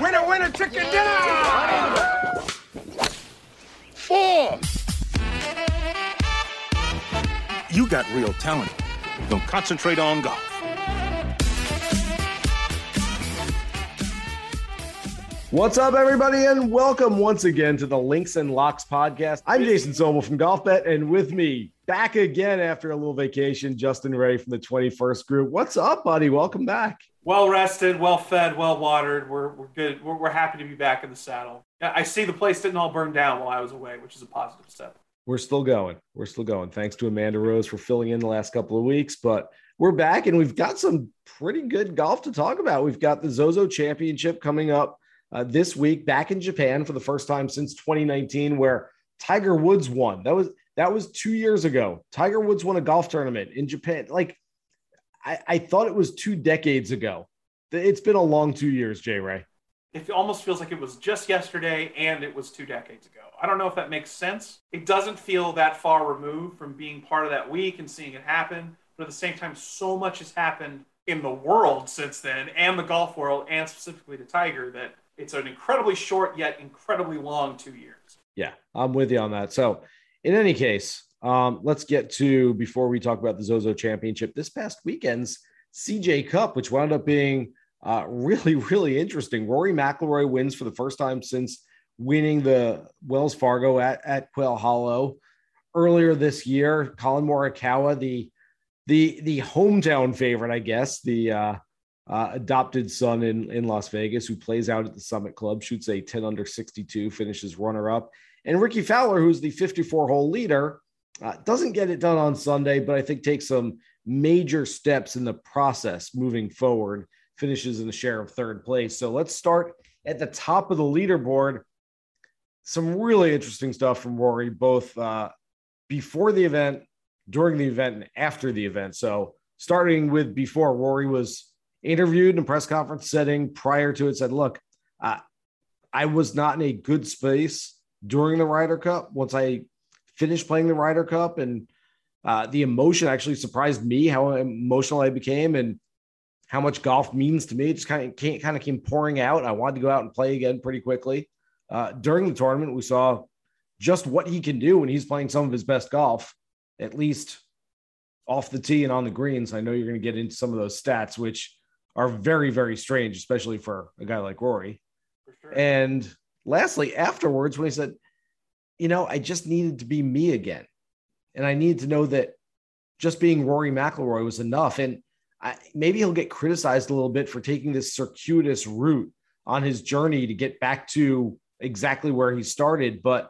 Winner, winner, chicken dinner! Four. You got real talent. Don't concentrate on golf. What's up, everybody, and welcome once again to the Links and Locks podcast. I'm Jason Sobel from GolfBet, and with me, back again after a little vacation, Justin Ray from the 21st Group. What's up, buddy? Welcome back. Well rested, well fed, well watered. We're, we're good. We're, we're happy to be back in the saddle. I see the place didn't all burn down while I was away, which is a positive step. We're still going. We're still going. Thanks to Amanda Rose for filling in the last couple of weeks, but we're back and we've got some pretty good golf to talk about. We've got the Zozo Championship coming up uh, this week back in Japan for the first time since 2019, where Tiger Woods won. That was that was two years ago. Tiger Woods won a golf tournament in Japan. Like I, I thought it was two decades ago. It's been a long two years, Jay Ray. It almost feels like it was just yesterday and it was two decades ago. I don't know if that makes sense. It doesn't feel that far removed from being part of that week and seeing it happen. But at the same time, so much has happened in the world since then and the golf world and specifically the Tiger that it's an incredibly short yet incredibly long two years. Yeah, I'm with you on that. So, in any case, um, let's get to before we talk about the Zozo Championship this past weekend's CJ Cup, which wound up being uh, really, really interesting. Rory McIlroy wins for the first time since winning the Wells Fargo at, at Quail Hollow earlier this year. Collin Morikawa, the the the hometown favorite, I guess, the uh, uh, adopted son in, in Las Vegas who plays out at the Summit Club, shoots a 10 under 62, finishes runner up. And Rickie Fowler, who's the 54 hole leader, uh, doesn't get it done on Sunday, but I think takes some major steps in the process moving forward, finishes in the share of third place. So let's start at the top of the leaderboard. Some really interesting stuff from Rory, both uh, before the event, during the event, and after the event. So starting with before, Rory was interviewed in a press conference setting prior to it said, look, uh, I was not in a good space during the Ryder Cup. Once I finished playing the Ryder Cup and uh, the emotion actually surprised me how emotional I became and how much golf means to me. It just kind of came, kind of came pouring out. I wanted to go out and play again pretty quickly. Uh, during the tournament, we saw just what he can do when he's playing some of his best golf, at least off the tee and on the greens. I know you're going to get into some of those stats, which are very, very strange, especially for a guy like Rory. Sure. And lastly, afterwards, when he said, you know, I just needed to be me again. And I needed to know that just being Rory McIlroy was enough. And I, maybe he'll get criticized a little bit for taking this circuitous route on his journey to get back to exactly where he started. But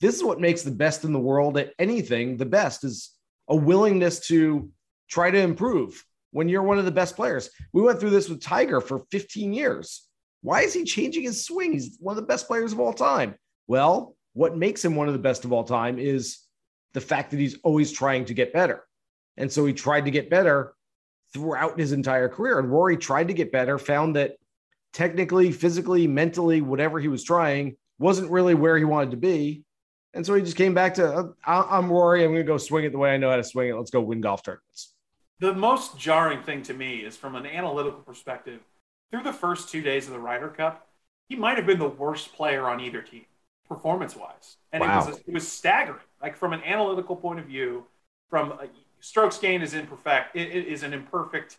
this is what makes the best in the world at anything the best is a willingness to try to improve when you're one of the best players. We went through this with Tiger for 15 years. Why is he changing his swing? He's one of the best players of all time. Well, what makes him one of the best of all time is the fact that he's always trying to get better. And so he tried to get better throughout his entire career. And Rory tried to get better, found that technically, physically, mentally, whatever he was trying wasn't really where he wanted to be. And so he just came back to, uh, I'm Rory. I'm going to go swing it the way I know how to swing it. Let's go win golf tournaments. The most jarring thing to me is from an analytical perspective, through the first two days of the Ryder Cup, he might have been the worst player on either team performance wise, and Wow. it was it was staggering. Like from an analytical point of view, from uh, strokes gained is imperfect. It, it is an imperfect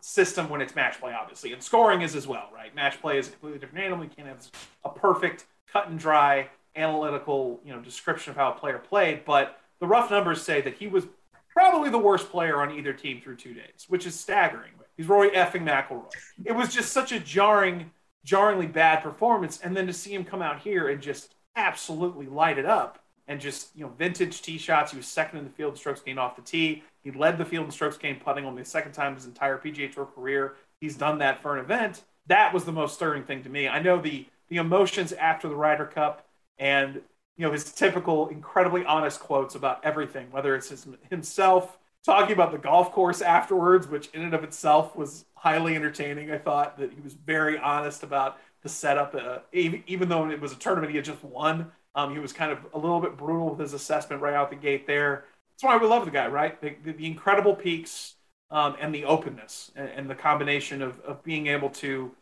system when it's match play, obviously, and scoring is as well, right? Match play is a completely different animal. You can't have a perfect cut and dry analytical, you know, description of how a player played. But the rough numbers say that he was probably the worst player on either team through two days, which is staggering. He's Roy effing McIlroy. It was just such a jarring, jarringly bad performance, and then to see him come out here and just absolutely light it up and just you know vintage tee shots. He was second in the field in strokes gained off the tee. He led the field in strokes gained putting only the second time his entire PGA Tour career. He's done that for an event. That was the most stirring thing to me. I know the the emotions after the Ryder Cup and you know his typical incredibly honest quotes about everything, whether it's his, himself talking about the golf course afterwards, which in and of itself was highly entertaining. I thought that he was very honest about the setup, uh, even, though it was a tournament he had just won. Um, he was kind of a little bit brutal with his assessment right out the gate there. That's why we love the guy, right? The, the, the incredible peaks um, and the openness and, and the combination of, of being able to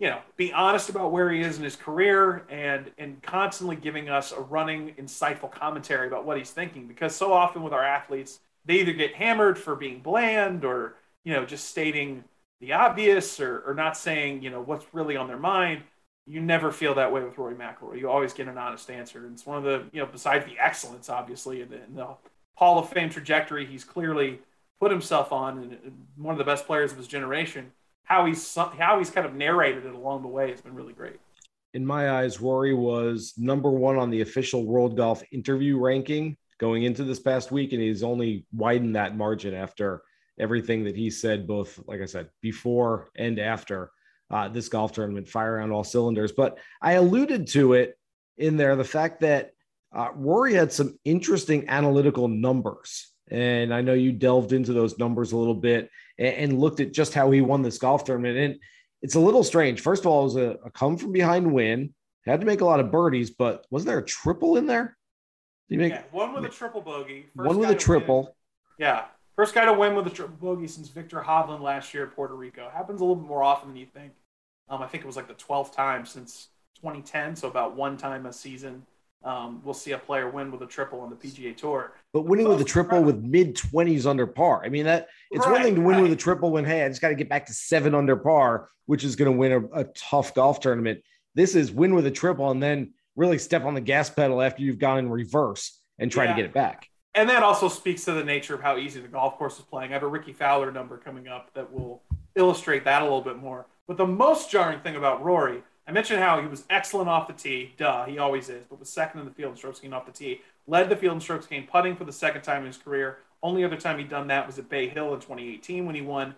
you know, be honest about where he is in his career and and constantly giving us a running, insightful commentary about what he's thinking. Because so often with our athletes, they either get hammered for being bland or you know just stating the obvious or, or not saying you know what's really on their mind. You never feel that way with Rory McIlroy. You always get an honest answer. And it's one of the you know besides the excellence, obviously, in the, in the Hall of Fame trajectory he's clearly put himself on, and one of the best players of his generation how he's how he's kind of narrated it along the way has been really great. In my eyes, Rory was number one on the official World Golf interview ranking going into this past week, and he's only widened that margin after everything that he said, both like I said before and after uh, this golf tournament, fire on all cylinders. But I alluded to it in there the fact that uh, Rory had some interesting analytical numbers. And I know you delved into those numbers a little bit and, and looked at just how he won this golf tournament. And it's a little strange. First of all, it was a, a come from behind win. Had to make a lot of birdies, but wasn't there a triple in there? Did you make yeah, one with a triple bogey? one with a triple. Win. Yeah, first guy to win with a triple bogey since Viktor Hovland last year at Puerto Rico. Happens a little bit more often than you think. Um, I think it was like the 12th time since 2010, so about one time a season. Um, we'll see a player win with a triple on the PGA Tour. But winning with a triple with mid 20s under par. I mean, that it's right, one thing to win right. with a triple when, hey, I just got to get back to seven under par, which is going to win a, a, tough golf tournament. This is win with a triple and then really step on the gas pedal after you've gone in reverse and try yeah. to get it back. And that also speaks to the nature of how easy the golf course is playing. I have a Rickie Fowler number coming up that will illustrate that a little bit more. But the most jarring thing about Rory I mentioned how he was excellent off the tee. Duh, he always is, but was second in the field in strokes gained off the tee. Led the field in strokes gained putting for the second time in his career. Only other time he'd done that was at Bay Hill in 2018 when he won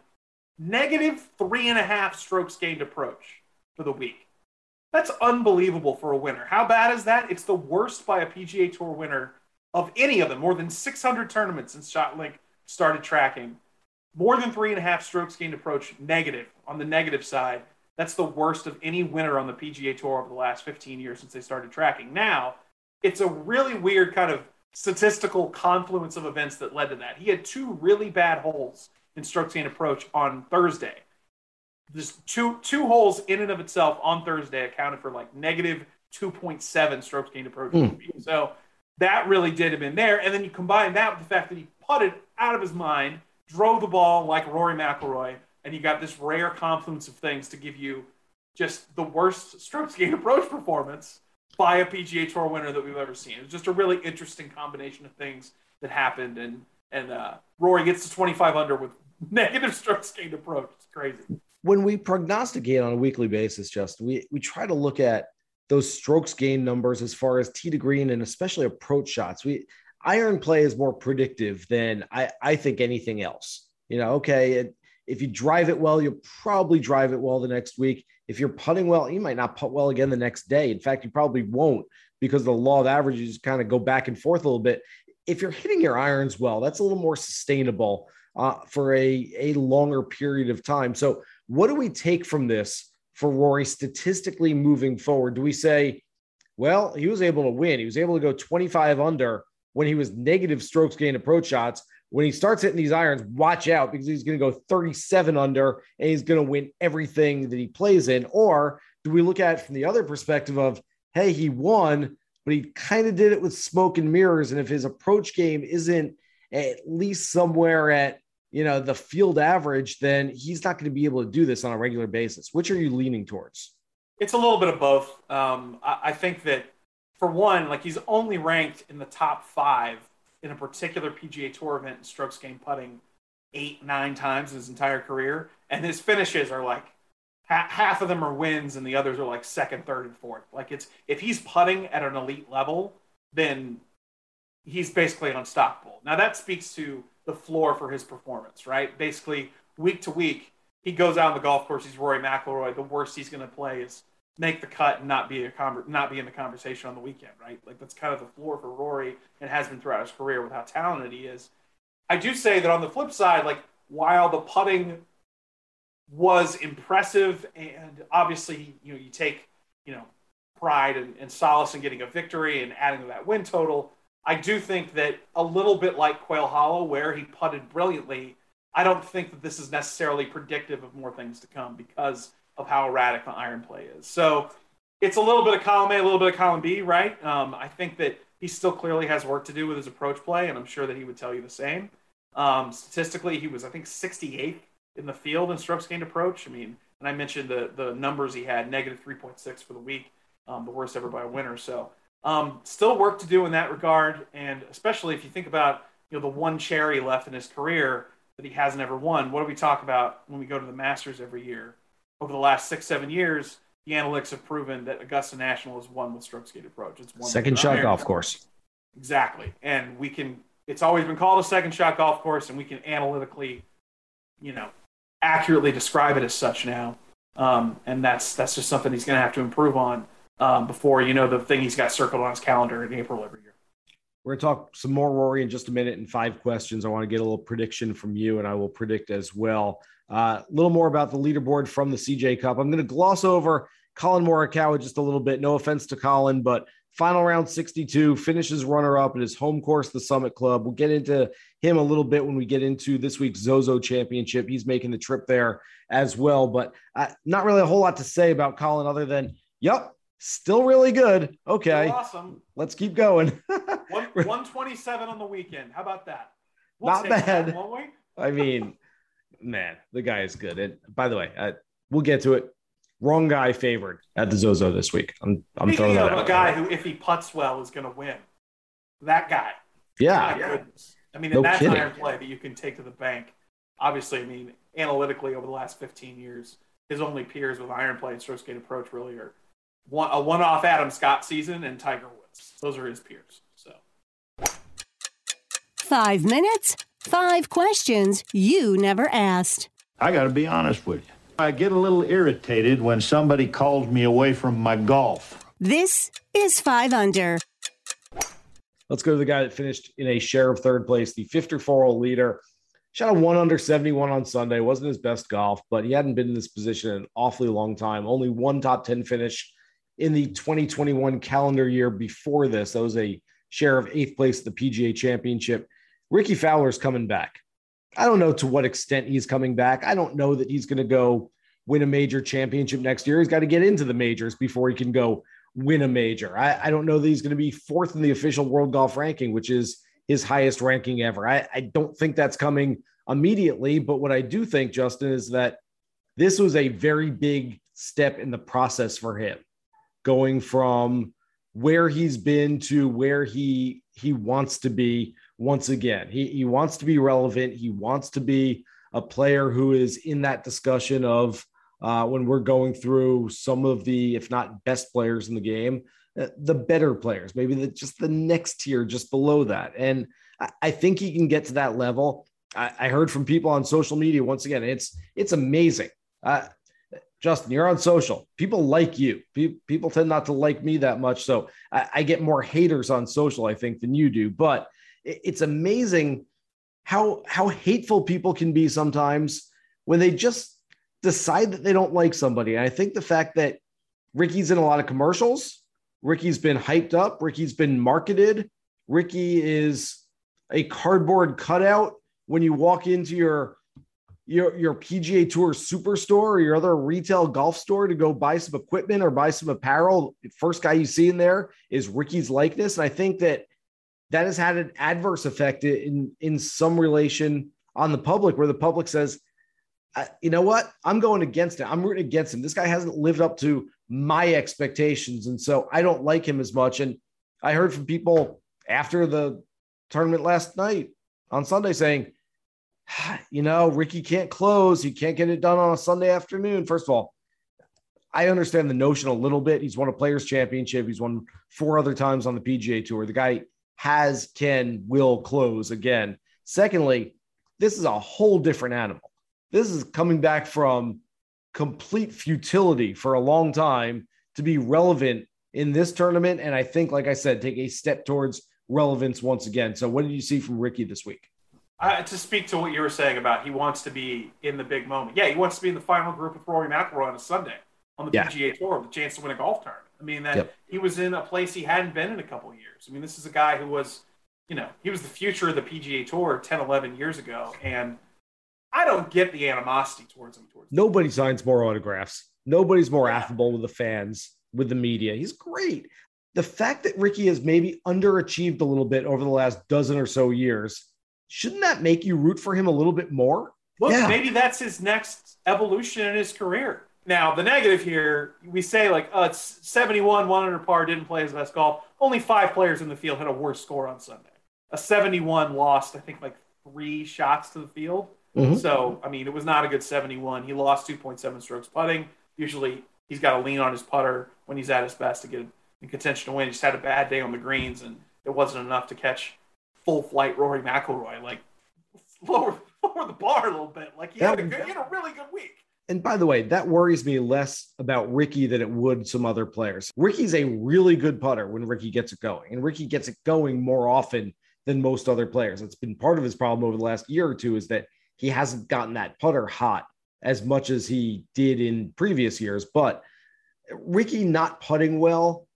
negative three and a half strokes gained approach for the week. That's unbelievable for a winner. How bad is that? It's the worst by a PGA Tour winner of any of them. More than 600 tournaments since ShotLink started tracking. More than three and a half strokes gained approach negative on the negative side that's the worst of any winner on the PGA Tour over the last 15 years since they started tracking. Now, it's a really weird kind of statistical confluence of events that led to that. He had two really bad holes in strokes gained approach on Thursday. Just two two holes in and of itself on Thursday accounted for like negative 2.7 strokes gained approach. Mm. So that really did him in there. And then you combine that with the fact that he putted out of his mind, drove the ball like Rory McIlroy, and you got this rare confluence of things to give you just the worst strokes gained approach performance by a PGA Tour winner that we've ever seen. It was just a really interesting combination of things that happened, and and uh, Rory gets to 25 under with negative strokes gained approach. It's crazy. When we prognosticate on a weekly basis, Justin, we we try to look at those strokes gain numbers as far as tee to green and especially approach shots. We iron play is more predictive than I I think anything else. You know, okay, it, if you drive it well, you'll probably drive it well the next week. If you're putting well, you might not putt well again the next day. In fact, you probably won't because the law of averages kind of go back and forth a little bit. If you're hitting your irons well, that's a little more sustainable uh, for a, a longer period of time. So, what do we take from this for Rory statistically moving forward? Do we say, well, he was able to win, he was able to go 25 under when he was negative strokes gain approach shots when he starts hitting these irons, watch out because he's going to go 37 under and he's going to win everything that he plays in. Or do we look at it from the other perspective of, hey, he won, but he kind of did it with smoke and mirrors. And if his approach game isn't at least somewhere at, you know, the field average, then he's not going to be able to do this on a regular basis. Which are you leaning towards? It's a little bit of both. Um, I, I think that for one, like he's only ranked in the top five in a particular PGA Tour event in strokes gained putting eight, nine times in his entire career, and his finishes are like half of them are wins, and the others are like second, third, and fourth. Like it's if he's putting at an elite level, then he's basically unstoppable. Now that speaks to the floor for his performance, right? Basically, week to week, he goes out on the golf course. He's Rory McIlroy. The worst he's going to play is make the cut and not be a con- not be in the conversation on the weekend, right? Like that's kind of the floor for Rory and has been throughout his career with how talented he is. I do say that on the flip side, like while the putting was impressive and obviously you know you take you know pride and, and solace in getting a victory and adding to that win total. I do think that a little bit like Quail Hollow, where he putted brilliantly, I don't think that this is necessarily predictive of more things to come because of how erratic the iron play is. So it's a little bit of column A, a little bit of column B, right? Um, I think that he still clearly has work to do with his approach play, and I'm sure that he would tell you the same. Um, statistically, he was, I think, 68th in the field in strokes gained approach. I mean, and I mentioned the the numbers he had, negative 3.6 for the week, um, the worst ever by a winner. So um, still work to do in that regard, and especially if you think about you know the one cherry left in his career that he hasn't ever won. What do we talk about when we go to the Masters every year? Over the last six, seven years, the analytics have proven that Augusta National has won with strokes gained approach. It's one second shot golf course. Exactly. And we can, it's always been called a second shot golf course, and we can analytically, you know, accurately describe it as such now. Um, and that's that's just something he's going to have to improve on um, before you know the thing he's got circled on his calendar in April every year. We're going to talk some more Rory in just a minute in five questions. I want to get a little prediction from you, and I will predict as well. A uh, little more about the leaderboard from the CJ Cup. I'm going to gloss over Collin Morikawa just a little bit. No offense to Collin, but final round 62 finishes runner up at his home course, the Summit Club. We'll get into him a little bit when we get into this week's Zozo Championship. He's making the trip there as well, but uh, not really a whole lot to say about Collin other than, yep, still really good. Okay, still awesome. Let's keep going. 127 on the weekend. How about that? We'll not bad. That, I mean, man, the guy is good. And by the way, uh, we'll get to it. Wrong guy favored at the Zozo this week. I'm, I'm Speaking throwing that of out. A guy who, if he puts well, is going to win. That guy. Yeah. yeah. I mean, no and that's kidding. iron play that you can take to the bank. Obviously, I mean, analytically over the last 15 years, his only peers with iron play and strokes gained approach really are one, a one-off Adam Scott season and Tiger Woods. Those are his peers. So. Five minutes Five questions you never asked. I got to be honest with you. I get a little irritated when somebody calls me away from my golf. This is Five Under. Let's go to the guy that finished in a share of third place, the 54 hole leader. Shot a one under 71 on Sunday. Wasn't his best golf, but he hadn't been in this position in an awfully long time. Only one top 10 finish in the 2021 calendar year before this. That was a share of eighth place at the PGA Championship. Rickie Fowler's coming back. I don't know to what extent he's coming back. I don't know that he's going to go win a major championship next year. He's got to get into the majors before he can go win a major. I, I don't know that he's going to be fourth in the official world golf ranking, which is his highest ranking ever. I, I don't think that's coming immediately. But what I do think, Justin, is that this was a very big step in the process for him, going from where he's been to where he he wants to be once again. He, he wants to be relevant. He wants to be a player who is in that discussion of uh, when we're going through some of the, if not best players in the game, uh, the better players, maybe the, just the next tier just below that. And I, I think he can get to that level. I, I, heard from people on social media once again. It's it's amazing. Uh, Justin, you're on social. People like you. People tend not to like me that much, so I, I get more haters on social, I think, than you do. But it's amazing how how hateful people can be sometimes when they just decide that they don't like somebody. And I think the fact that Rickie's in a lot of commercials, Rickie's been hyped up, Rickie's been marketed, Rickie is a cardboard cutout when you walk into your your your PGA Tour superstore or your other retail golf store to go buy some equipment or buy some apparel. First guy you see in there is Rickie's likeness, and I think that that has had an adverse effect in in some relation on the public, where the public says, uh, "You know what? I'm going against it. I'm rooting against him. This guy hasn't lived up to my expectations, and so I don't like him as much." And I heard from people after the tournament last night on Sunday saying you know, Rickie can't close. He can't get it done on a Sunday afternoon. First of all, I understand the notion a little bit. He's won a players championship. He's won four other times on the PGA tour. The guy has, can, will close again. Secondly, this is a whole different animal. This is coming back from complete futility for a long time to be relevant in this tournament. And I think, like I said, take a step towards relevance once again. So, what did you see from Rickie this week? Uh, to speak to what you were saying about he wants to be in the big moment. Yeah, he wants to be in the final group with Rory McIlroy on a Sunday on the yeah. PGA Tour with a chance to win a golf tournament. I mean, that yep. he was in a place he hadn't been in a couple of years. I mean, this is a guy who was, you know, he was the future of the PGA Tour 10, 11 years ago. And I don't get the animosity towards him. Towards Nobody him. signs more autographs. Nobody's more yeah. affable with the fans, with the media. He's great. The fact that Rickie has maybe underachieved a little bit over the last dozen or so years shouldn't that make you root for him a little bit more? Look, yeah. maybe that's his next evolution in his career. Now, the negative here, we say like, oh, it's 71, 100 par, didn't play his best golf. Only five players in the field had a worse score on Sunday. A 71 lost, I think, like three shots to the field. Mm-hmm. So, I mean, it was not a good 71. He lost 2.7 strokes putting. Usually, he's got to lean on his putter when he's at his best to get in contention to win. He just had a bad day on the greens, and it wasn't enough to catch full flight Rory McIlroy, like lower lower the bar a little bit. Like he had a good, he had a really good week. And by the way, that worries me less about Rickie than it would some other players. Rickie's a really good putter when Rickie gets it going, and Rickie gets it going more often than most other players. It's been part of his problem over the last year or two is that he hasn't gotten that putter hot as much as he did in previous years. But Rickie not putting well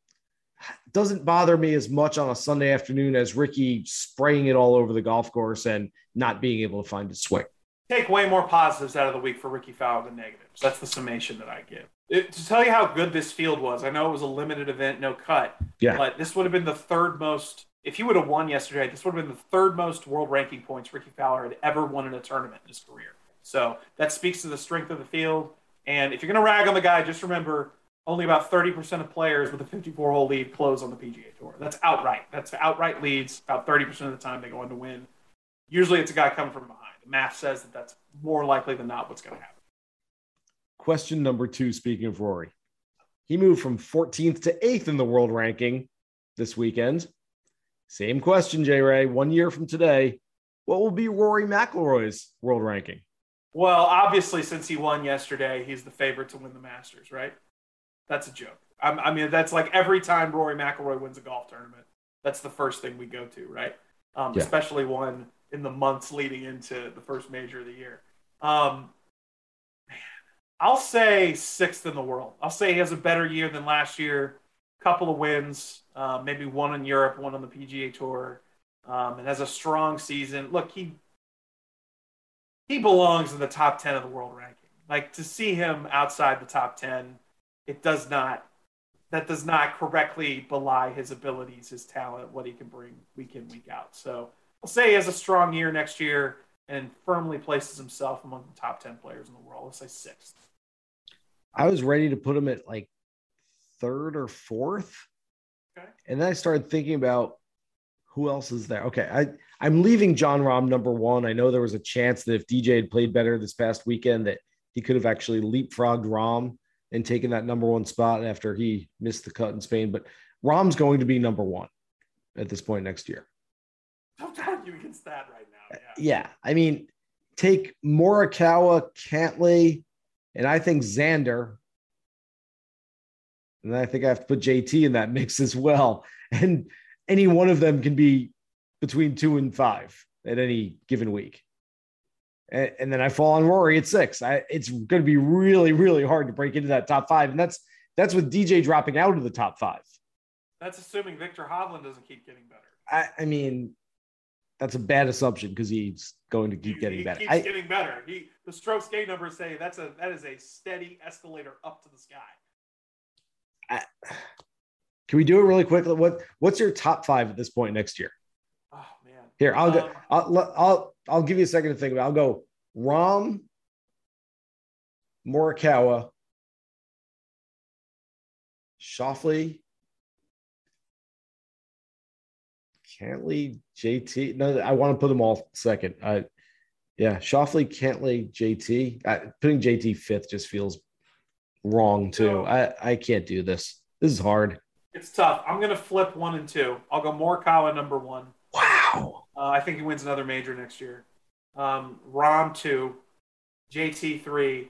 doesn't bother me as much on a Sunday afternoon as Rickie spraying it all over the golf course and not being able to find a swing. Take way more positives out of the week for Rickie Fowler than negatives. That's the summation that I give. It, to tell you how good this field was, I know it was a limited event, no cut. Yeah. But this would have been the third most. If he would have won yesterday, this would have been the third most world ranking points Rickie Fowler had ever won in a tournament in his career. So that speaks to the strength of the field. And if you're going to rag on the guy, just remember only about 30% of players with a 54 hole lead close on the PGA Tour. That's outright. That's outright leads. About 30% of the time they go on to win. Usually it's a guy coming from behind. Math says that that's more likely than not what's going to happen. Question number two speaking of Rory, he moved from 14th to 8th in the world ranking this weekend. Same question, J Ray. One year from today, what will be Rory McIlroy's world ranking? Well, obviously, since he won yesterday, he's the favorite to win the Masters, right? That's a joke. I'm, i mean, that's like every time Rory McIlroy wins a golf tournament, that's the first thing we go to, right? Um, yeah. Especially one in the months leading into the first major of the year. Um, man, I'll say sixth in the world. I'll say he has a better year than last year. Couple of wins, uh, maybe one in Europe, one on the PGA Tour, um, and has a strong season. Look, he he belongs in the top ten of the world ranking. Like to see him outside the top ten it does not that does not correctly belie his abilities, his talent, what he can bring week in, week out. So I'll say he has a strong year next year and firmly places himself among the top 10 players in the world. Let's say sixth. I was ready to put him at like third or fourth. Okay. And then I started thinking about who else is there. Okay. I, I'm leaving Jon Rahm number one. I know there was a chance that if DJ had played better this past weekend, that he could have actually leapfrogged Rahm and taken that number one spot after he missed the cut in Spain. But Rom's going to be number one at this point next year. Against that right now. Yeah. yeah. I mean, take Morikawa, Cantlay, and I think Xander. And I think I have to put JT in that mix as well. And any one of them can be between two and five at any given week and, and then I fall on Rory at six. I, it's going to be really, really hard to break into that top five, and that's that's with DJ dropping out of the top five. That's assuming Viktor Hovland doesn't keep getting better. I, I mean, that's a bad assumption because he's going to keep He- getting he better. Keeps I, getting better. He the strokes gain numbers say that's a that is a steady escalator up to the sky. can we do it really quickly? What what's your top five at this point next year? Oh man. Here, I'll go. Um, I'll, let- I'll I'll give you a second to think about. it. I'll go Rahm, Morikawa, Schauffele, Cantlay, JT. No, I want to put them all second. I, yeah, Schauffele, Cantlay, JT. I, putting JT fifth just feels wrong too. No. I I can't do this. This is hard. It's tough. I'm gonna flip one and two. I'll go Morikawa number one. Wow. Uh, I think he wins another major next year. Um, Rahm two, JT three,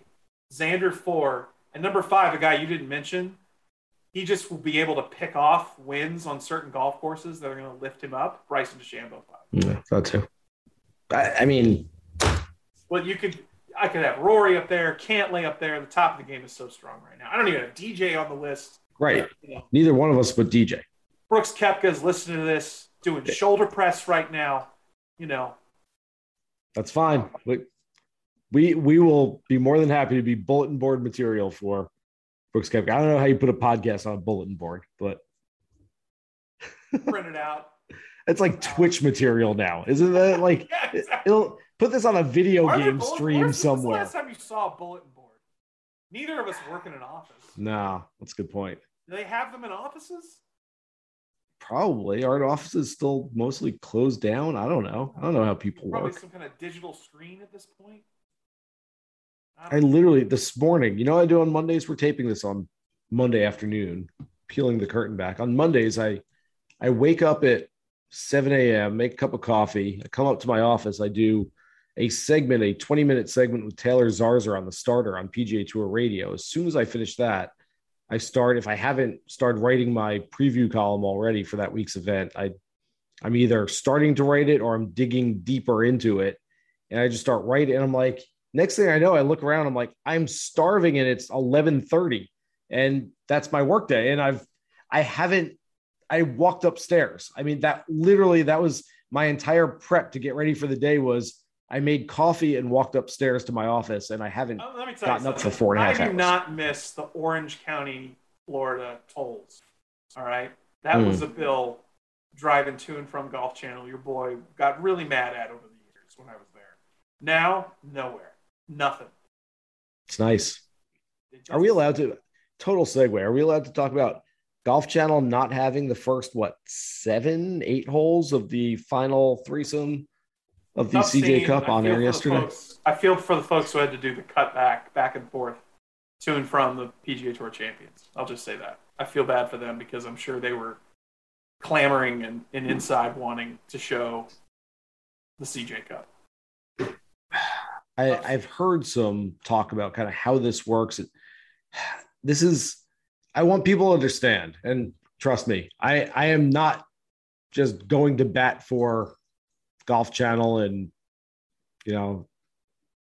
Xander four, and number five, a guy you didn't mention. He just will be able to pick off wins on certain golf courses that are going to lift him up. Bryson DeChambeau. Yeah, that too. I, I mean, Well, you could, I could have Rory up there, Cantlay up there. The top of the game is so strong right now. I don't even have DJ on the list. right. You know, Neither one of us but DJ. Brooks Koepka is listening to this, doing shoulder press right now. You know, That's fine. We, we we will be more than happy to be bulletin board material for Brooks Koepka. I don't know how you put a podcast on a bulletin board, but print it out. it's like uh, Twitch material now, isn't that? Like Yeah, exactly. it'll put this on a video Are game stream boards? Somewhere. the last time you saw a bulletin board? Neither of us work in an office. No, that's a good point. Do they have them in offices? Probably our office is still mostly closed down. I don't know. I don't know how people work. Probably work. some kind of digital screen at this point. I literally this morning, you know, I do on Mondays. We're taping this on Monday afternoon, peeling the curtain back. On Mondays, I I wake up at 7 a.m., make a cup of coffee. I come up to my office. I do a segment, a 20 minute segment with Taylor Zarzour on the starter on PGA Tour Radio. As soon as I finish that, I start. If I haven't started writing my preview column already for that week's event, I I'm either starting to write it or I'm digging deeper into it, and I just start writing. And I'm like, next thing I know, I look around. I'm like, I'm starving, and it's 11:30, and that's my workday. And I've I haven't I walked upstairs. I mean, that literally that was my entire prep to get ready for the day was I made coffee and walked upstairs to my office and I haven't Oh, gotten up for four and a half I do hours. not miss the Orange County, Florida tolls. All right, that Hmm. was a bill driving to and from Golf Channel. Your boy got really mad at over the years when I was there. Now, nowhere, nothing. it's nice. Are we allowed to total segue? Are we allowed to talk about Golf Channel not having the first what seven, eight holes of the final threesome of the CJ. Cup I on air yesterday? folks- I feel for the folks who had to do the cut back, back and forth to and from the PGA Tour champions. I'll just say that. I feel bad for them because I'm sure they were clamoring and, and inside wanting to show the CJ Cup. I, I've heard some talk about kind of how this works. This is, I want people to understand, and trust me, I, I am not just going to bat for Golf Channel and, you know,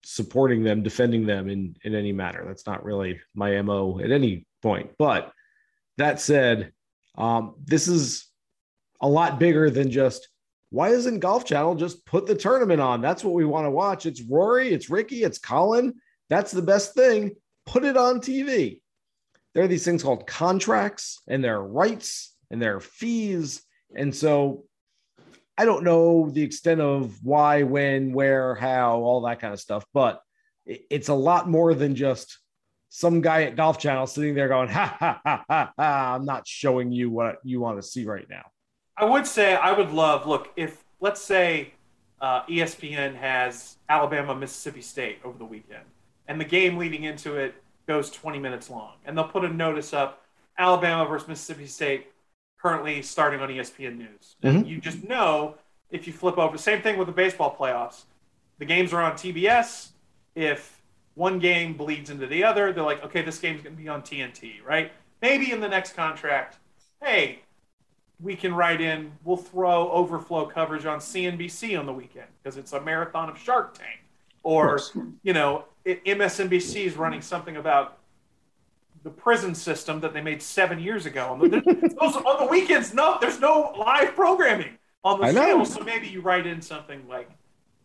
supporting them, defending them in, in any manner. That's not really my MO at any point. But that said, um, this is a lot bigger than just why doesn't Golf Channel just put the tournament on? That's what we want to watch. It's Rory, it's Rickie, it's Collin. That's the best thing. Put it on TV. There are these things called contracts, and there are rights, and there are fees. And so I don't know the extent of why, when, where, how, all that kind of stuff, but it's a lot more than just some guy at Golf Channel sitting there going, ha, ha, ha, ha, ha. I'm not showing you what you want to see right now. I would say I would love look if let's say uh, ESPN has Alabama Mississippi State over the weekend, and the game leading into it goes 20 minutes long, and they'll put a notice up: Alabama versus Mississippi State currently starting on ESPN News. And you just know if you flip over. Same thing with the baseball playoffs. The games are on TBS. If one game bleeds into the other, they're like, okay, this game's going to be on TNT, right? Maybe in the next contract, hey, we can write in, we'll throw overflow coverage on CNBC on the weekend because it's a marathon of Shark Tank. Or, you know, it, MSNBC is running something about the prison system that they made seven years ago. On the, those, on the weekends, no, there's no live programming. on the channel. So maybe you write in something like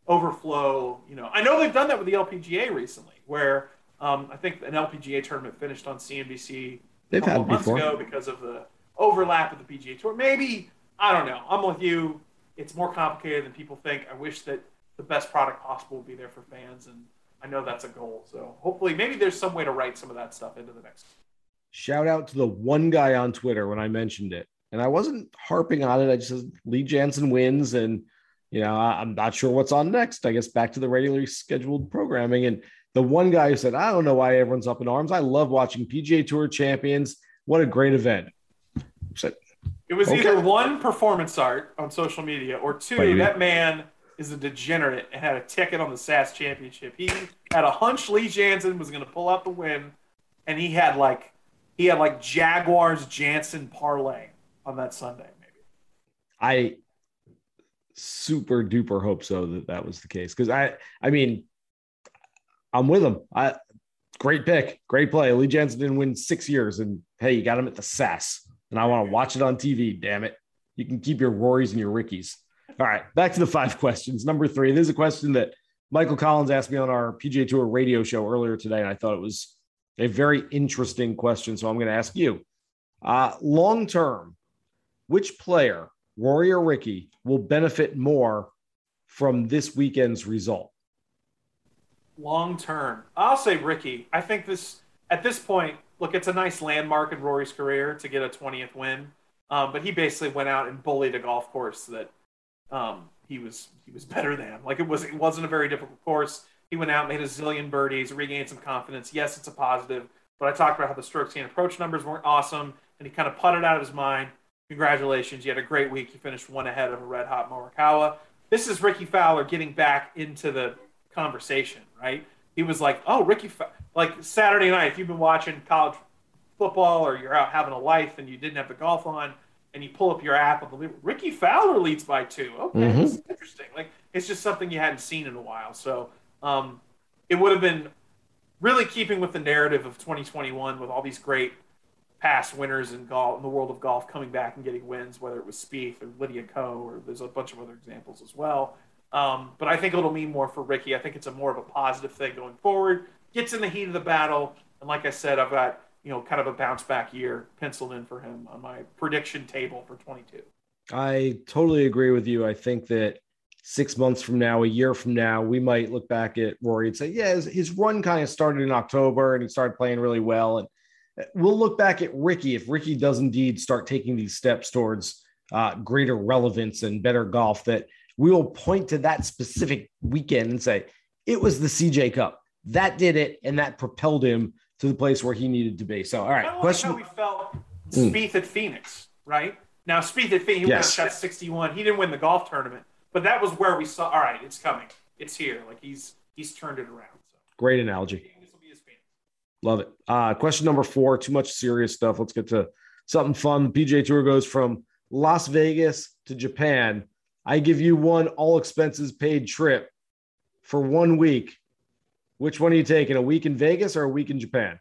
overflow. You know, I know they've done that with the LPGA recently, where um, I think an LPGA tournament finished on CNBC They've a couple had months before. ago because of the overlap with the PGA Tour. Maybe I don't know. I'm with you. It's more complicated than people think. I wish that the best product possible would be there for fans, and I know that's a goal. So hopefully, maybe there's some way to write some of that stuff into the next. Shout out to the one guy on Twitter when I mentioned it. And I wasn't harping on it. I just said Lee Janzen wins. And, you know, I'm not sure what's on next. I guess back to the regularly scheduled programming. And the one guy who said, I don't know why everyone's up in arms. I love watching PGA Tour champions. What a great event. I said, It was Okay. either one performance art on social media, or two Baby. that man is a degenerate and had a ticket on the SAS championship. He had a hunch Lee Janzen was going to pull out the win, and he had like he had like Jaguars Janzen parlay on that Sunday. Maybe I super duper hope so that that was the case. Cause I, I mean, I'm with him. I, great pick, great play. Lee Janzen didn't win six years, and hey, you got him at the SAS, and I want to watch it on TV. Damn it, you can keep your Rorys and your Rickies. All right, back to the five questions. Number three. This is a question that Michael Collins asked me on our PGA Tour radio show earlier today, and I thought it was a very interesting question. So I'm going to ask you, uh, long term, which player, Rory or Rickie, will benefit more from this weekend's result? long term, I'll say Rickie. I think this at this point, look, it's a nice landmark in Rory's career to get a 20th win. Um, but he basically went out and bullied a golf course that um, he was he was better than. Like it was it wasn't a very difficult course. He went out, made a zillion birdies, regained some confidence. Yes, it's a positive. But I talked about how the strokes gained approach numbers weren't awesome, and he kind of putted out of his mind. Congratulations, you had a great week. You finished one ahead of a red hot Morikawa. This is Rickie Fowler getting back into the conversation, right? He was like, "Oh, Rickie, like Saturday night. If you've been watching college football or you're out having a life and you didn't have the golf on, and you pull up your app of the Rickie Fowler leads by two. Okay, Mhm. this is interesting. Like it's just something you hadn't seen in a while. So um, it would have been really keeping with the narrative of 2021 with all these great past winners in golf in the world of golf coming back and getting wins, whether it was Spieth or Lydia Ko, or there's a bunch of other examples as well. Um, but I think it'll mean more for Rickie. I think it's a more of a positive thing going forward. Gets in the heat of the battle, and like I said, I've got you know kind of a bounce back year penciled in for him on my prediction table for 22. I totally agree with you. I think that six months from now, a year from now, we might look back at Rory and say, yeah, his, his run kind of started in October and he started playing really well. And we'll look back at Rickie if Rickie does indeed start taking these steps towards uh, greater relevance and better golf, that we will point to that specific weekend and say, it was the CJ Cup. That did it. And that propelled him to the place where he needed to be. So, all right, Kind of question. like how we felt Mm. Spieth at Phoenix, right? Now Spieth at Phoenix, he Yes. shot 61. He didn't win the golf tournament, but that was where we saw. All right, it's coming. It's here. Like he's he's turned it around. So Great analogy. this will be his Phoenix. Love it. Uh, question number four. Too much serious stuff. Let's get to something fun. PGA Tour goes from Las Vegas to Japan. I give you one all expenses paid trip for one week. Which one are you taking? A week in Vegas or a week in Japan?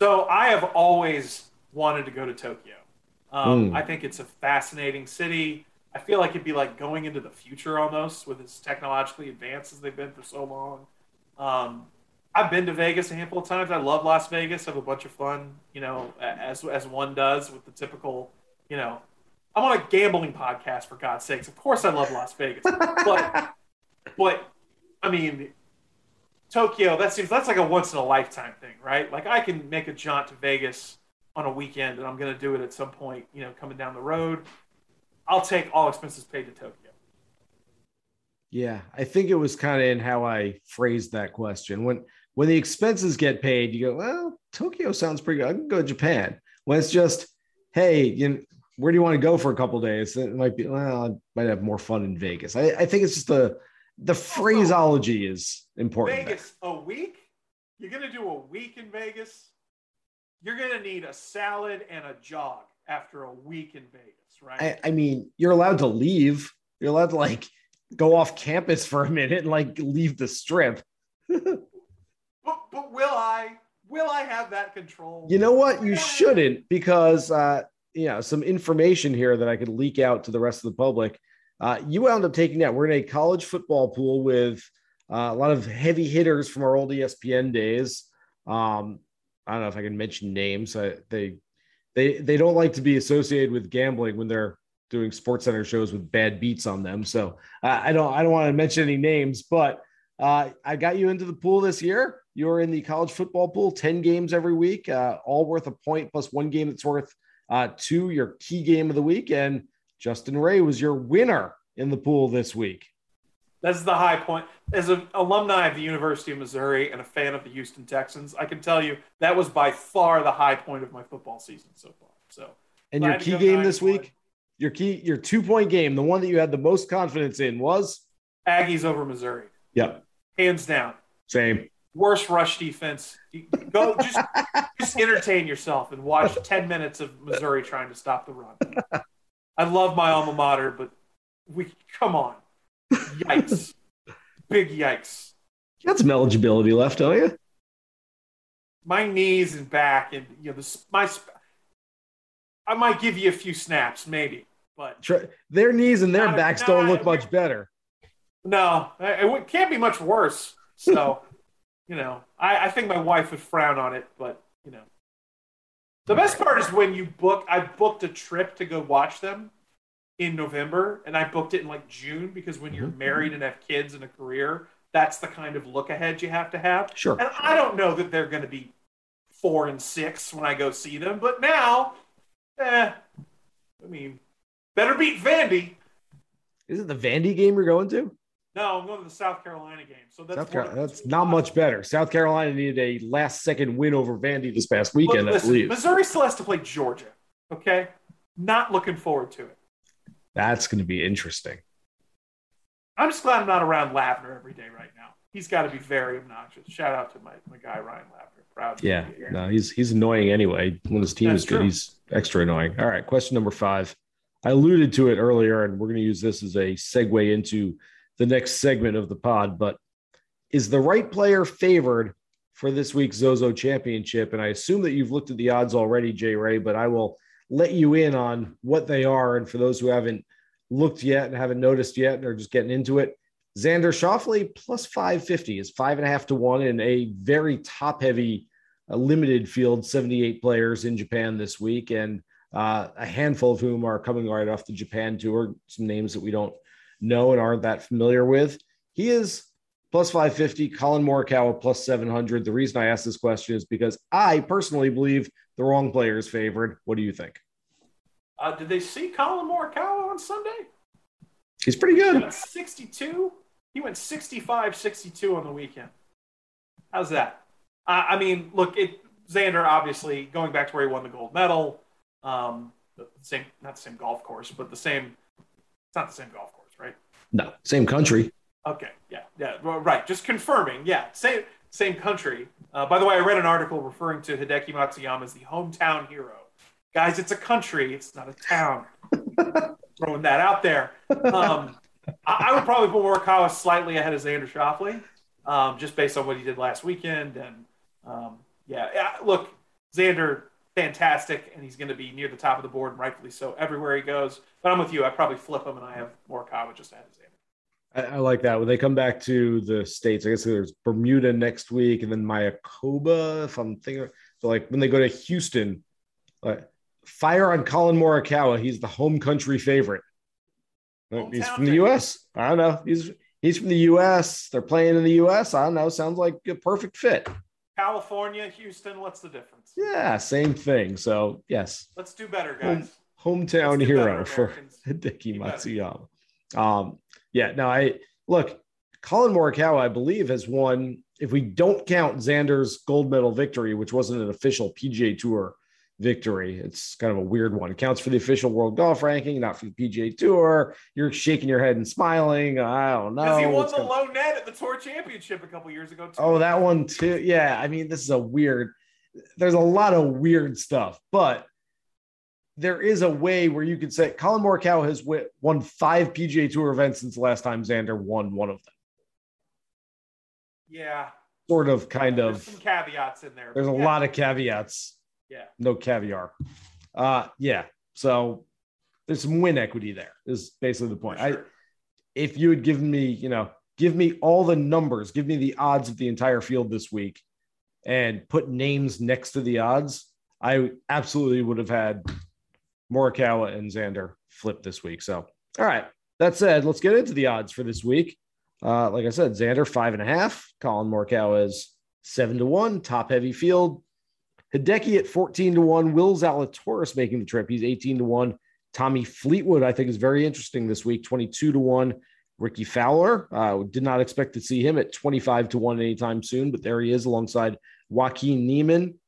So I have always wanted to go to Tokyo. Um, Mm. I think it's a fascinating city. I feel like it'd be like going into the future almost with as technologically advanced as they've been for so long. Um, I've been to Vegas a handful of times. I love Las Vegas. I have a bunch of fun, you know, as as one does with the typical, you know. I'm on a gambling podcast for God's sakes. Of course, I love Las Vegas, but but I mean, Tokyo. That seems that's like a once in a lifetime thing, right? Like I can make a jaunt to Vegas on a weekend, and I'm going to do it at some point, you know, coming down the road. I'll take all expenses paid to Tokyo. Yeah, I think it was kind of in how I phrased that question. When when the expenses get paid, you go, well, Tokyo sounds pretty good. I can go to Japan. When it's just, hey, you know, where do you want to go for a couple days? It might be, well, I might have more fun in Vegas. I, I think it's just the the phraseology is important. there. Vegas a week? You're going to do a week in Vegas? You're going to need a salad and a jog after a week in Vegas, right? I, I mean, you're allowed to leave. You're allowed to like go off campus for a minute and like leave the strip. but, but will I? Will I have that control? You know what? You shouldn't because uh, you know some information here that I could leak out to the rest of the public. Uh, you wound up taking that. We're in a college football pool with uh, a lot of heavy hitters from our old ESPN days. Um, I don't know if I can mention names. I, they they they don't like to be associated with gambling when they're doing sports center shows with bad beats on them. So uh, I don't I don't want to mention any names, but uh, I got you into the pool this year. You're in the college football pool, 10 games every week, uh, all worth a point plus one game that's worth uh, two, your key game of the week. And Justin Ray was your winner in the pool this week. That's the high point. As an alumni of the University of Missouri and a fan of the Houston Texans, I can tell you that was by far the high point of my football season so far. So, and your key game this week, your key, your two point game, the one that you had the most confidence in was Aggies over Missouri. Yep, hands down. Same. Worst rush defense. Go just just entertain yourself and watch ten minutes of Missouri trying to stop the run. I love my alma mater, but we come on. Yikes. Big yikes. You got some eligibility left, don't you? My knees and back, and you know, the, my. I might give you a few snaps, maybe, but their knees and their backs don't look much better. No, it can't be much worse. So, you know, I, I think my wife would frown on it, but you know, the best part is when you book. I booked a trip to go watch them, in November, and I booked it in like June because when you're mm-hmm. married and have kids and a career, that's the kind of look ahead you have to have. Sure. And I don't know that they're going to be four and six when I go see them, but now, eh, I mean, better beat Vandy. Is it the Vandy game you're going to? No, I'm going to the South Carolina game. So that's that's not much better. South Carolina needed a last second win over Vandy this past weekend, Look, listen, I believe. Missouri still has to play Georgia. Okay, not looking forward to it. That's going to be interesting. I'm just glad I'm not around Lavner every day right now. He's got to be very obnoxious. Shout out to my, my guy Ryan Lavner. Proud. Yeah, no, he's he's annoying anyway. When his team That's is good, true. he's extra annoying. All right, question number five. I alluded to it earlier, and we're going to use this as a segue into the next segment of the pod. But is the right player favored for this week's Zozo Championship? And I assume that you've looked at the odds already, Jay Ray, but I will let you in on what they are. And for those who haven't looked yet and haven't noticed yet and are just getting into it, Xander Schauffele plus 550 is five and a half to one in a very top heavy, uh, limited field, 78 players in Japan this week. And uh, a handful of whom are coming right off the Japan tour, some names that we don't know and aren't that familiar with. He is plus 550, Collin Morikawa plus 700. The reason I ask this question is because I personally believe the wrong player is favored. What do you think? Uh, did they see Collin Morikawa on Sunday? He's pretty good. He 62. He went 65 62 on the weekend. How's that? Uh, I mean, look, it Xander obviously going back to where he won the gold medal. Um, the same, not the same golf course, but the same. It's not the same golf course? No, same country. Okay, yeah, yeah, right. Just confirming, yeah, same same country. Uh, by the way, I read an article referring to Hideki Matsuyama as the hometown hero. Guys, it's a country, it's not a town. Throwing that out there. Um, I, I, would probably put Morikawa slightly ahead of Xander Schauffele, um, just based on what he did last weekend. And um, yeah, yeah, look, Xander, fantastic, and he's going to be near the top of the board, and rightfully so, everywhere he goes. But I'm with you. I probably flip him, and I have Morikawa just ahead of Xander. I, I, like that. When they come back to the states, I guess there's Bermuda next week, and then Mayakoba. If I'm thinking, so like when they go to Houston, like fire on Collin Morikawa. He's the home country favorite. Hometown he's from the U.S. I don't know. He's he's from the U.S. They're playing in the U.S. I don't know. Sounds like a perfect fit. California, Houston. What's the difference? Yeah, same thing. So yes, let's do better, guys. Home, hometown hero better, for Hideki Matsuyama. Um, yeah, no, I look, Collin Morikawa, I believe, has won, if we don't count Xander's gold medal victory, which wasn't an official PGA Tour victory. It's kind of a weird one. It counts for the official world golf ranking, not for the PGA Tour. You're shaking your head and smiling. I don't know. Because he won the gonna... low net at the Tour Championship a couple years ago. Too. Oh, that one too. Yeah, I mean, this is a weird. There's a lot of weird stuff, but there is a way where you could say Collin Morikawa has won five PGA Tour events since the last time Xander won one of them. Yeah. Sort of, kind there's of. Some caveats in there. There's a yeah. lot of caveats. Yeah. No caviar. Uh, yeah. So there's some win equity there. Is basically the point. Sure. I if you had given me, you know, give me all the numbers, give me the odds of the entire field this week, and put names next to the odds, I absolutely would have had Morikawa and Xander flip this week. So, all right. That said, let's get into the odds for this week. Uh, like I said, Xander five and a half. Collin Morikawa is seven to one. Top heavy field. Hideki at 14 to 1. Will Zalatoris making the trip. He's 18 to 1. Tommy Fleetwood, I think, is very interesting this week, 22 to 1. Rickie Fowler, uh, did not expect to see him at 25 to 1 anytime soon, but there he is alongside Joaquin Niemann.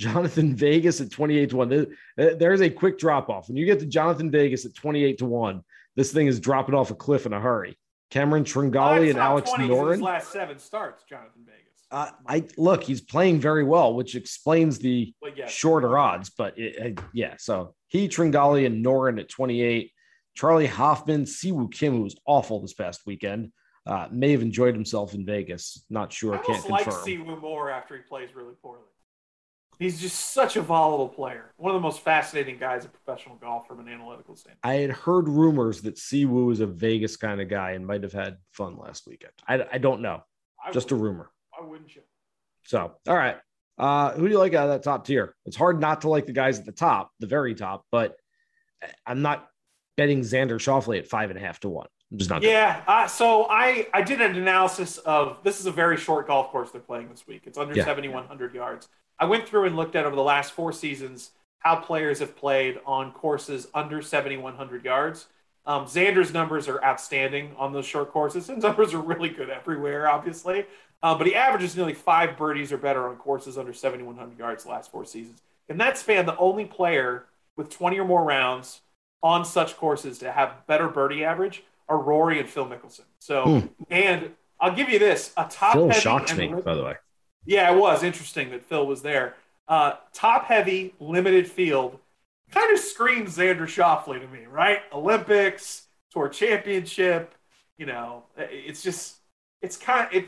Jhonattan Vegas at 28 to 1. There's a quick drop off. When you get to Jhonattan Vegas at 28 to 1, this thing is dropping off a cliff in a hurry. Cameron Tringale and Alex Noren. last seven starts, Jhonattan Vegas. Uh, I look, he's playing very well, which explains the yes, shorter odds. But it, it, yeah, so he, Tringale, and Noren at 28. Charley Hoffman, Si Woo Kim, who was awful this past weekend, uh, may have enjoyed himself in Vegas. Not sure, I can't like confirm. Si Woo more after he plays really poorly. He's just such a volatile player. One of the most fascinating guys in professional golf from an analytical standpoint. I had heard rumors that Si Woo is a Vegas kind of guy and might have had fun last weekend. I, I don't know, I just a rumor. Why wouldn't you? So, all right. Uh, who do you like out of that top tier? It's hard not to like the guys at the top, the very top, but I'm not betting Xander Schauffele at five and a half to one. I'm just not. Yeah. Uh, so I I did an analysis of this is a very short golf course they're playing this week. It's under Yeah. 7,100 yards. I went through and looked at over the last four seasons how players have played on courses under 7,100 yards. Um, Xander's numbers are outstanding on those short courses. His numbers are really good everywhere, obviously. Uh, but he averages nearly five birdies or better on courses under 7,100 yards the last four seasons. In that span, the only player with 20 or more rounds on such courses to have better birdie average are Rory and Phil Mickelson. So, and I'll give you this: a top Phil shocks me, by the way. Yeah, it was interesting that Phil was there. Uh, top heavy, limited field, kind of screams Xander Schauffele to me, right? Olympics, Tour Championship. You know, it's just it's kind of it.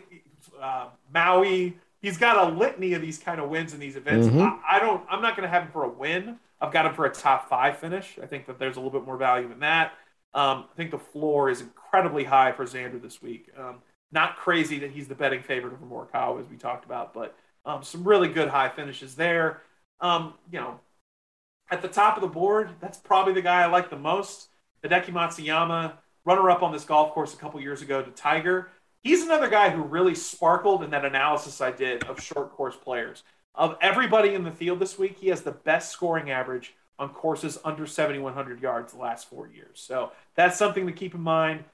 Uh, Maui. He's got a litany of these kind of wins in these events. Mhm. I, I don't. I'm not going to have him for a win. I've got him for a top five finish. I think that there's a little bit more value in that. Um, I think the floor is incredibly high for Xander this week. Um, not crazy that he's the betting favorite over Morikawa, as we talked about, but um, some really good high finishes there. Um, you know, at the top of the board, that's probably the guy I like the most. Hideki Matsuyama, runner up on this golf course a couple years ago to Tiger. He's another guy who really sparkled in that analysis I did of short course players. Of everybody in the field this week, he has the best scoring average on courses under 7,100 yards the last four years. So that's something to keep in mind.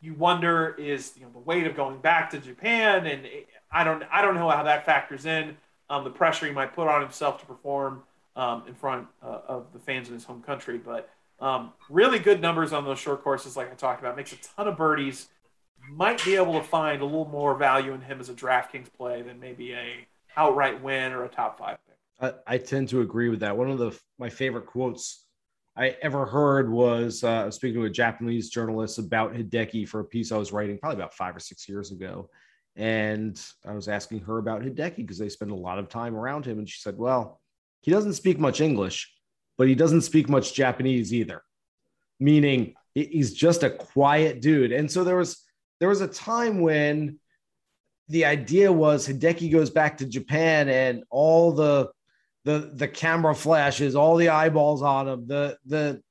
You wonder is you know the weight of going back to Japan, and I don't I don't know how that factors in um, the pressure he might put on himself to perform um, in front uh, of the fans in his home country. But um, really good numbers on those short courses, like I talked about, makes a ton of birdies. Might be able to find a little more value in him as a DraftKings play than maybe a outright win or a top five pick. I, I tend to agree with that. One of the my favorite quotes I ever heard was uh, speaking to a Japanese journalist about Hideki for a piece I was writing probably about five or six years ago, and I was asking her about Hideki because they spend a lot of time around him, and she said, "Well, he doesn't speak much English, but he doesn't speak much Japanese either, meaning he's just a quiet dude." And so there was there was a time when the idea was Hideki goes back to Japan and all the the the camera flashes, all the eyeballs on him, the the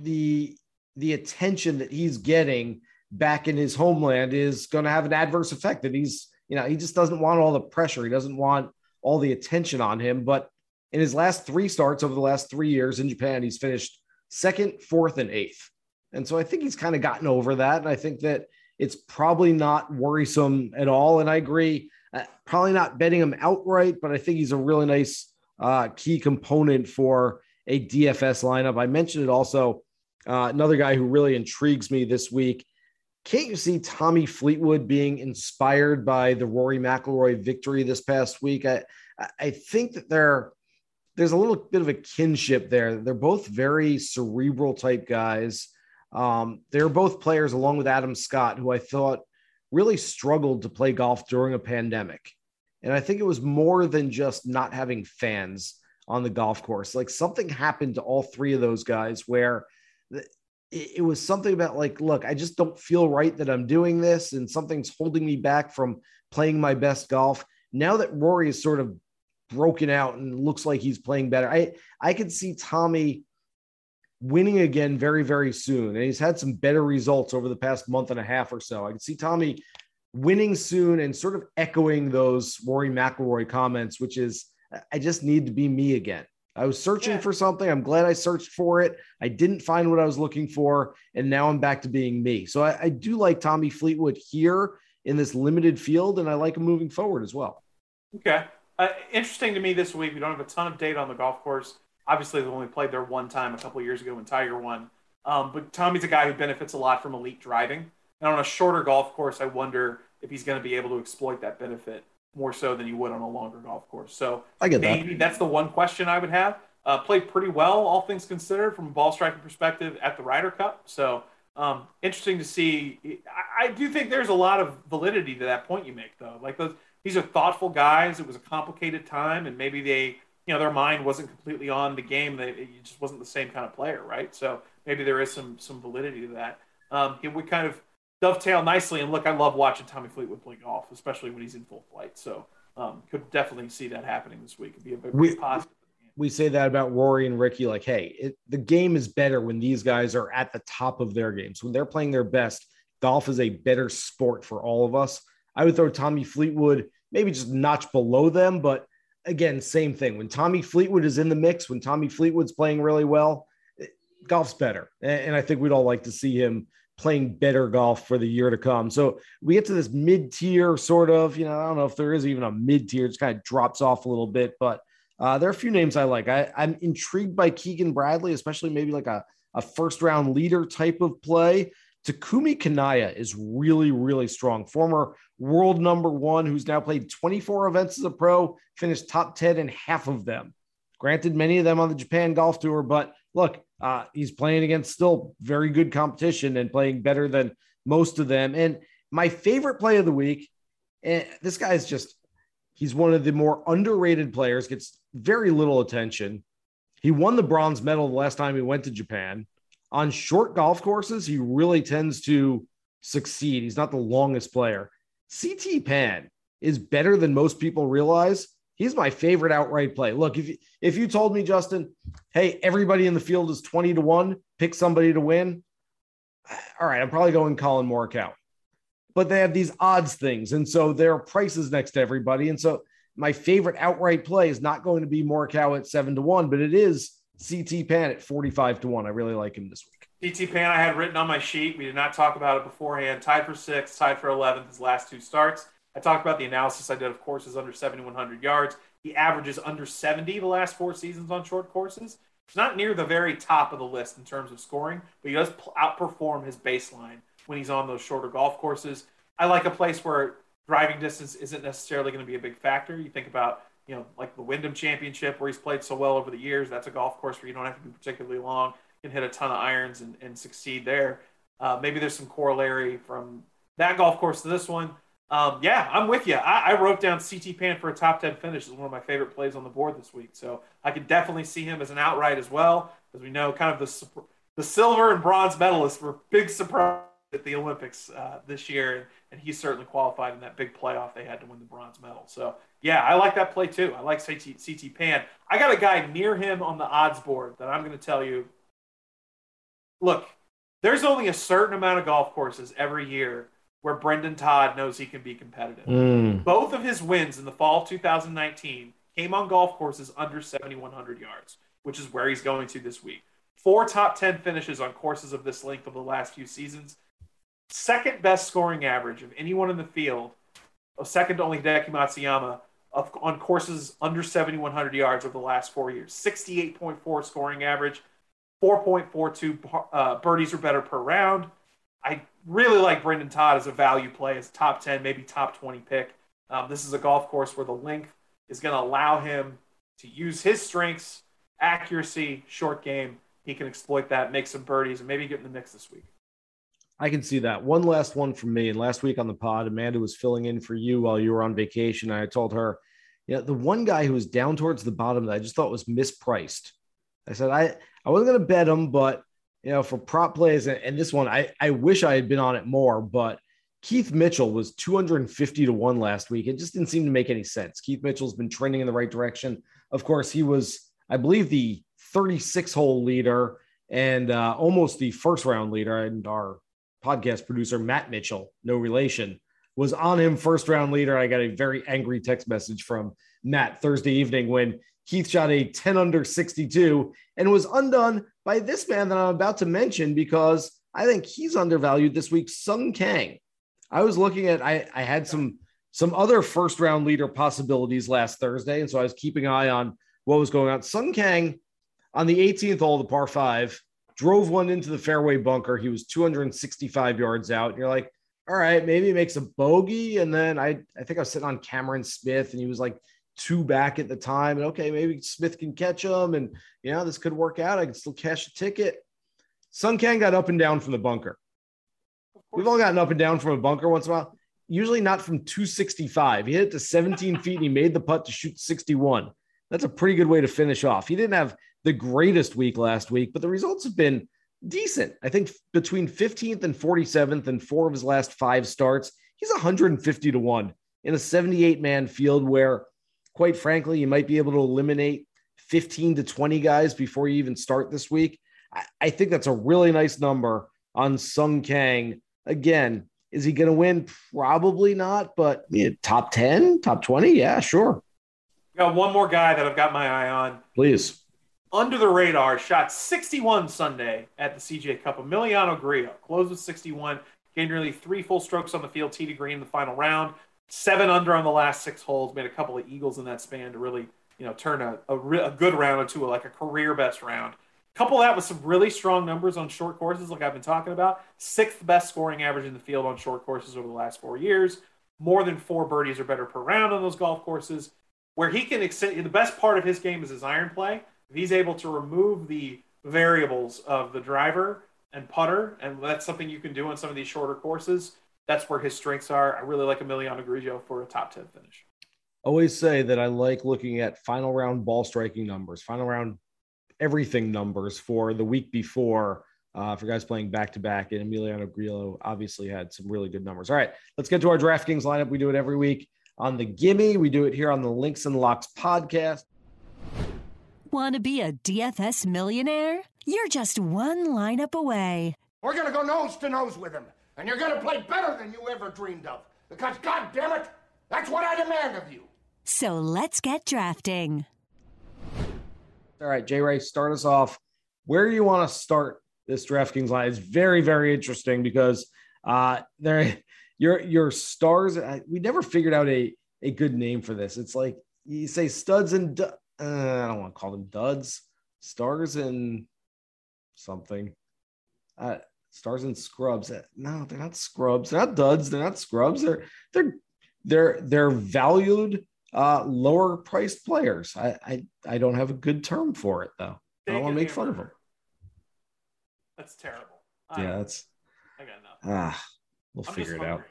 the the attention that he's getting back in his homeland is going to have an adverse effect. That he's you know he just doesn't want all the pressure. He doesn't want all the attention on him. But in his last three starts over the last three years in Japan, he's finished second, fourth, and eighth. And so I think he's kind of gotten over that. And I think that it's probably not worrisome at all. And I agree, probably not betting him outright, but I think he's a really nice uh, key component for a DFS lineup. I mentioned it also. Uh, another guy who really intrigues me this week. Can't you see Tommy Fleetwood being inspired by the Rory McIlroy victory this past week? I I think that there there's a little bit of a kinship there. They're both very cerebral type guys. Um, they're both players, along with Adam Scott, who I thought really struggled to play golf during a pandemic. And I think it was more than just not having fans on the golf course. Like something happened to all three of those guys where it, was something about like, look, I just don't feel right that I'm doing this, and something's holding me back from playing my best golf. Now that Rory is sort of broken out and looks like he's playing better, I I could see Tommy winning again very very soon, and he's had some better results over the past month and a half or so. I can see Tommy winning soon and sort of echoing those Rory McIlroy comments, which is I just need to be me again. I was searching yeah. for something. I'm glad I searched for it. I didn't find what I was looking for, and now I'm back to being me. So I, I do like Tommy Fleetwood here in this limited field, and I like him moving forward as well. Okay. Uh, interesting to me this week. We don't have a ton of data on the golf course. Obviously, they've only played there one time a couple years ago when Tiger won. Um, but Tommy's a guy who benefits a lot from elite driving. And on a shorter golf course, I wonder if he's going to be able to exploit that benefit more so than you would on a longer golf course. So I get maybe that. that's the one question I would have. Uh, played pretty well, all things considered, from a ball striking perspective at the Ryder Cup. So um, interesting to see. I, I, do think there's a lot of validity to that point you make, though. Like those, these are thoughtful guys. It was a complicated time, and maybe they, you know, their mind wasn't completely on the game. They, it just wasn't the same kind of player, right? So maybe there is some some validity to that. Um, it would kind of dovetail nicely. And look, I love watching Tommy Fleetwood play golf, especially when he's in full flight. So um, could definitely see that happening this week. It'd be a very we, positive. We say that about Rory and Rickie, like, hey, it, the game is better when these guys are at the top of their games. When they're playing their best, golf is a better sport for all of us. I would throw Tommy Fleetwood maybe just notch below them, but again, same thing. When Tommy Fleetwood is in the mix, when Tommy Fleetwood's playing really well, golf's better. And I think we'd all like to see him playing better golf for the year to come. So we get to this mid tier sort of, you know, I don't know if there is even a mid tier, it kind of drops off a little bit, but uh, there are a few names I like. I, I'm intrigued by Keegan Bradley, especially maybe like a, a first round leader type of play. Takumi Kanaya is really, really strong. Former world number one, who's now played 24 events as a pro, finished top 10 in half of them. Granted, many of them on the Japan Golf Tour, but look, uh, he's playing against still very good competition and playing better than most of them. And my favorite play of the week, and this guy is just, he's one of the more underrated players, gets very little attention. He won the bronze medal the last time he went to Japan. On short golf courses, he really tends to succeed. He's not the longest player. CT Pan is better than most people realize he's my favorite outright play. Look, if you, if you told me, Justin, hey, everybody in the field is 20 to 1, pick somebody to win. All right, I'm probably going Collin Morikawa. But they have these odds things. And so there are prices next to everybody. And so my favorite outright play is not going to be Morikawa at 7 to 1, but it is CT Pan at 45 to 1. I really like him this week. CT Pan, I had written on my sheet. We did not talk about it beforehand. Tied for sixth, tied for 11th, his last two starts. I talked about the analysis I did of courses under 7,100 yards. He averages under 70 the last four seasons on short courses. It's not near the very top of the list in terms of scoring, but he does outperform his baseline when he's on those shorter golf courses. I like a place where driving distance isn't necessarily going to be a big factor. You think about, you know, like the Wyndham Championship where he's played so well over the years. That's a golf course where you don't have to be particularly long. Can hit a ton of irons and, and succeed there. Uh, maybe there's some corollary from that golf course to this one. Um, yeah, I'm with you. I, I, wrote down CT Pan for a top 10 finish as one of my favorite plays on the board this week. So I could definitely see him as an outright as well, as we know, kind of the, the silver and bronze medalists were big surprise at the Olympics uh, this year. And he certainly qualified in that big playoff they had to win the bronze medal. So yeah, I like that play too. I like CT, CT Pan. I got a guy near him on the odds board that I'm going to tell you. Look, there's only a certain amount of golf courses every year where Brendan Todd knows he can be competitive. Mm. Both of his wins in the fall of 2019 came on golf courses under 7,100 yards, which is where he's going to this week. Four top 10 finishes on courses of this length of the last few seasons. Second best scoring average of anyone in the field, second only to Hideki Matsuyama, of, on courses under 7,100 yards over the last four years. 68.4 scoring average, 4.42 uh, birdies or better per round. I really like Brendan Todd as a value play, as top 10, maybe top 20 pick. Um, this is a golf course where the length is going to allow him to use his strengths, accuracy, short game. He can exploit that, make some birdies, and maybe get in the mix this week. I can see that. One last one from me. And last week on the pod, Amanda was filling in for you while you were on vacation. I told her, yeah, the one guy who was down towards the bottom that I just thought was mispriced. I said I I wasn't to bet him, but you know, for prop plays, and, and this one, I, I wish I had been on it more, but Keith Mitchell was 250 to 1 last week. It just didn't seem to make any sense. Keith Mitchell's been trending in the right direction. Of course, he was, I believe, the 36 hole leader and uh, almost the first round leader. And our podcast producer, Matt Mitchell, no relation, was on him first round leader. I got a very angry text message from Matt Thursday evening when Keith shot a 10 under 62 and was undone by this man that I'm about to mention because I think he's undervalued this week, Sung Kang. I was looking at I, I had some some other first round leader possibilities last Thursday, and so I was keeping an eye on what was going on. Sung Kang on the 18th hole, the par five, drove one into the fairway bunker. He was 265 yards out. And you're like, all right, maybe he makes a bogey. And then I I think I was sitting on Cameron Smith, and he was like two back at the time. And okay, maybe Smith can catch him, and you know this could work out. I can still cash a ticket. Sung Kang got up and down from the bunker. We've all gotten up and down from a bunker once in a while. Usually not from 265. He hit it to 17 feet and he made the putt to shoot 61. That's a pretty good way to finish off. He didn't have the greatest week last week, but the results have been decent. I think between 15th and 47th and four of his last five starts, he's 150 to 1 in a 78 man field where, quite frankly, you might be able to eliminate 15 to 20 guys before you even start this week. I, think that's a really nice number on Sung Kang Again, is he going to win? Probably not, but yeah, top 10, top 20? Yeah, sure. Got one more guy that I've got my eye on. Please. Under the radar, shot 61 Sunday at the CJ Cup. Emiliano Grillo closed with 61, gained nearly three full strokes on the field, tee to green in the final round. Seven under on the last six holes, made a couple of eagles in that span to really, you know, turn a, a, a good round into a, like a career best round. Couple that with some really strong numbers on short courses, like I've been talking about. Sixth best scoring average in the field on short courses over the last four years. More than four birdies or better per round on those golf courses. Where he can extend the best part of his game is his iron play. He's able to remove the variables of the driver and putter, and that's something you can do on some of these shorter courses. That's where his strengths are. I really like Emiliano Grillo for a top 10 finish. Always say that I like looking at final round ball striking numbers, final round everything numbers for the week before uh, for guys playing back to back. And Emiliano Grillo obviously had some really good numbers. All right, let's get to our DraftKings lineup. We do it every week on the Gimme. We do it here on the Links and Locks podcast. Want to be a DFS millionaire? You're just one lineup away. We're going to go nose to nose with him, and you're going to play better than you ever dreamed of. Because, God damn it, that's what I demand of you. So let's get drafting. All right, Jay Ray, start us off. Where do you want to start this DraftKings line? It's very, very interesting because uh, there, your your stars. We never figured out a a good name for this. It's like you say studs and uh, I don't want to call them duds, stars and something. Uh, stars and scrubs. Uh, no, they're not scrubs. They're not duds. They're not scrubs. They're they're they're they're valued uh, lower priced players. I, I I don't have a good term for it though. I don't want to make fun of them. That's terrible. I yeah, that's. I got nothing. Ah, we'll I'm figure it out.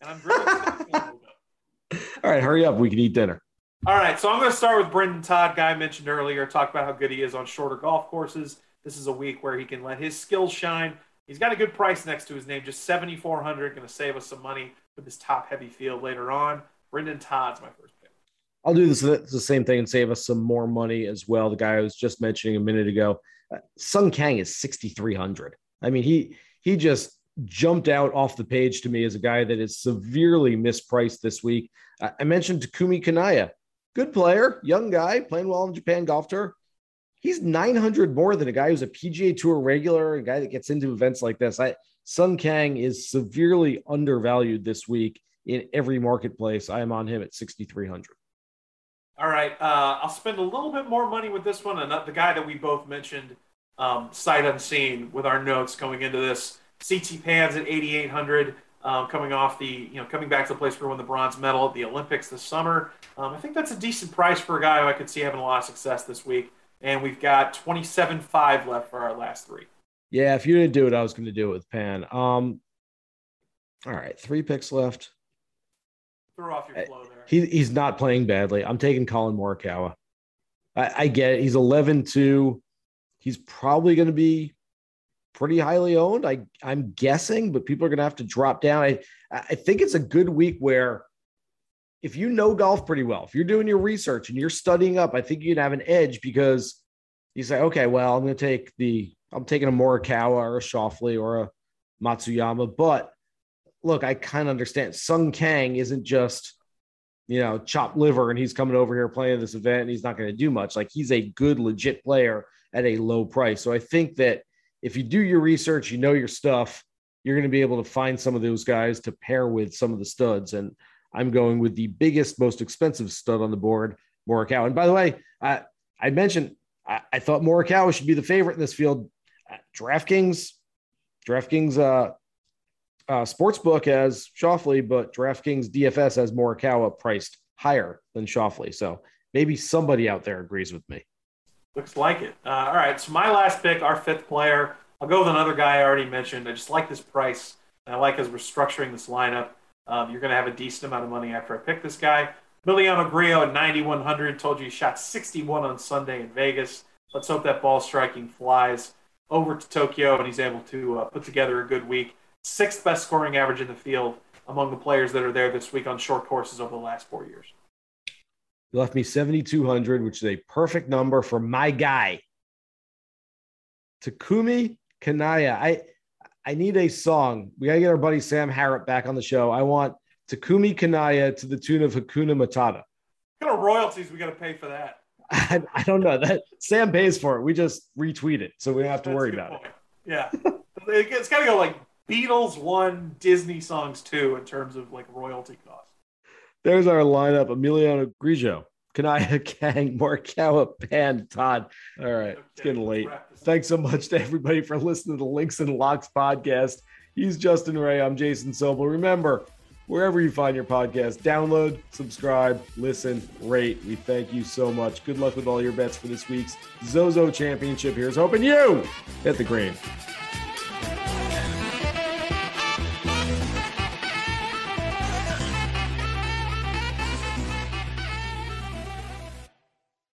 And I'm really All right, hurry up. We can eat dinner. All right, so I'm going to start with Brendan Todd, guy I mentioned earlier. Talk about how good he is on shorter golf courses. This is a week where he can let his skills shine. He's got a good price next to his name, just 7,400. Going to save us some money with this top heavy field later on. Brendan Todd's my first pick. I'll do this the same thing and save us some more money as well. The guy I was just mentioning a minute ago, uh, Sung Kang is 6,300. I mean, he he just jumped out off the page to me as a guy that is severely mispriced this week. I mentioned Takumi Kanaya, good player, young guy, playing well in Japan Golf Tour. He's 900 more than a guy who's a PGA Tour regular, a guy that gets into events like this. I Sung Kang is severely undervalued this week in every marketplace. I am on him at 6,300. All right, uh, I'll spend a little bit more money with this one, and the guy that we both mentioned, um, sight unseen, with our notes going into this. CT Pans at 8,800, um, coming off the, you know, coming back to the place where he won the bronze medal at the Olympics this summer. Um, I think that's a decent price for a guy who I could see having a lot of success this week. And we've got 27.5 left for our last three. Yeah, if you didn't do it, I was going to do it with Pan. Um, all right, three picks left. Throw off your flow there he, he's not playing badly. I'm taking Collin Morikawa. I, I get it. He's 11 2. He's probably going to be pretty highly owned. I I'm guessing, but people are going to have to drop down. I I think it's a good week where if you know golf pretty well, if you're doing your research and you're studying up, I think you can have an edge because you say, okay, well, I'm going to take the I'm taking a Morikawa or a Schauffele or a Matsuyama, but look, I kind of understand. Sung Kang isn't just you know chopped liver and he's coming over here playing this event and he's not going to do much. Like he's a good legit player at a low price. So I think that if you do your research, you know your stuff, you're going to be able to find some of those guys to pair with some of the studs. And I'm going with the biggest, most expensive stud on the board, Morikawa. And by the way, I, I mentioned I, I thought Morikawa should be the favorite in this field. Uh, DraftKings, DraftKings uh, uh, Sportsbook Schauffele, but DraftKings DFS has Morikawa priced higher than Schauffele. So maybe somebody out there agrees with me. Looks like it. Uh, all right, so my last pick, our fifth player. I'll go with another guy I already mentioned. I just like this price, and I like as we're structuring this lineup. Um, you're going to have a decent amount of money after I pick this guy. Emiliano Grillo at 9,100. Told you he shot 61 on Sunday in Vegas. Let's hope that ball striking flies over to Tokyo and he's able to uh, put together a good week. Sixth best scoring average in the field among the players that are there this week on short courses over the last four years. You left me 7,200, which is a perfect number for my guy. Takumi Kanaya. I I need a song. We gotta get our buddy Sam Harrop back on the show. I want Takumi Kanaya to the tune of Hakuna Matata. What kind of royalties we gotta pay for that? I, I don't know. That Sam pays for it. We just retweet it, so we don't have to That's worry about point. Yeah, It- it's gotta go like Beatles one, Disney songs two in terms of like royalty costs. There's our lineup: Emiliano Grillo, Kanaya Kang, Morikawa, Pan, Todd. All right, it's getting late. Thanks so much to everybody for listening to the Links and Locks podcast. He's Justin Ray. I'm Jason Sobel. Remember, wherever you find your podcast, download, subscribe, listen, rate. We thank you so much. Good luck with all your bets for this week's Zozo Championship. Here's hoping you hit the green.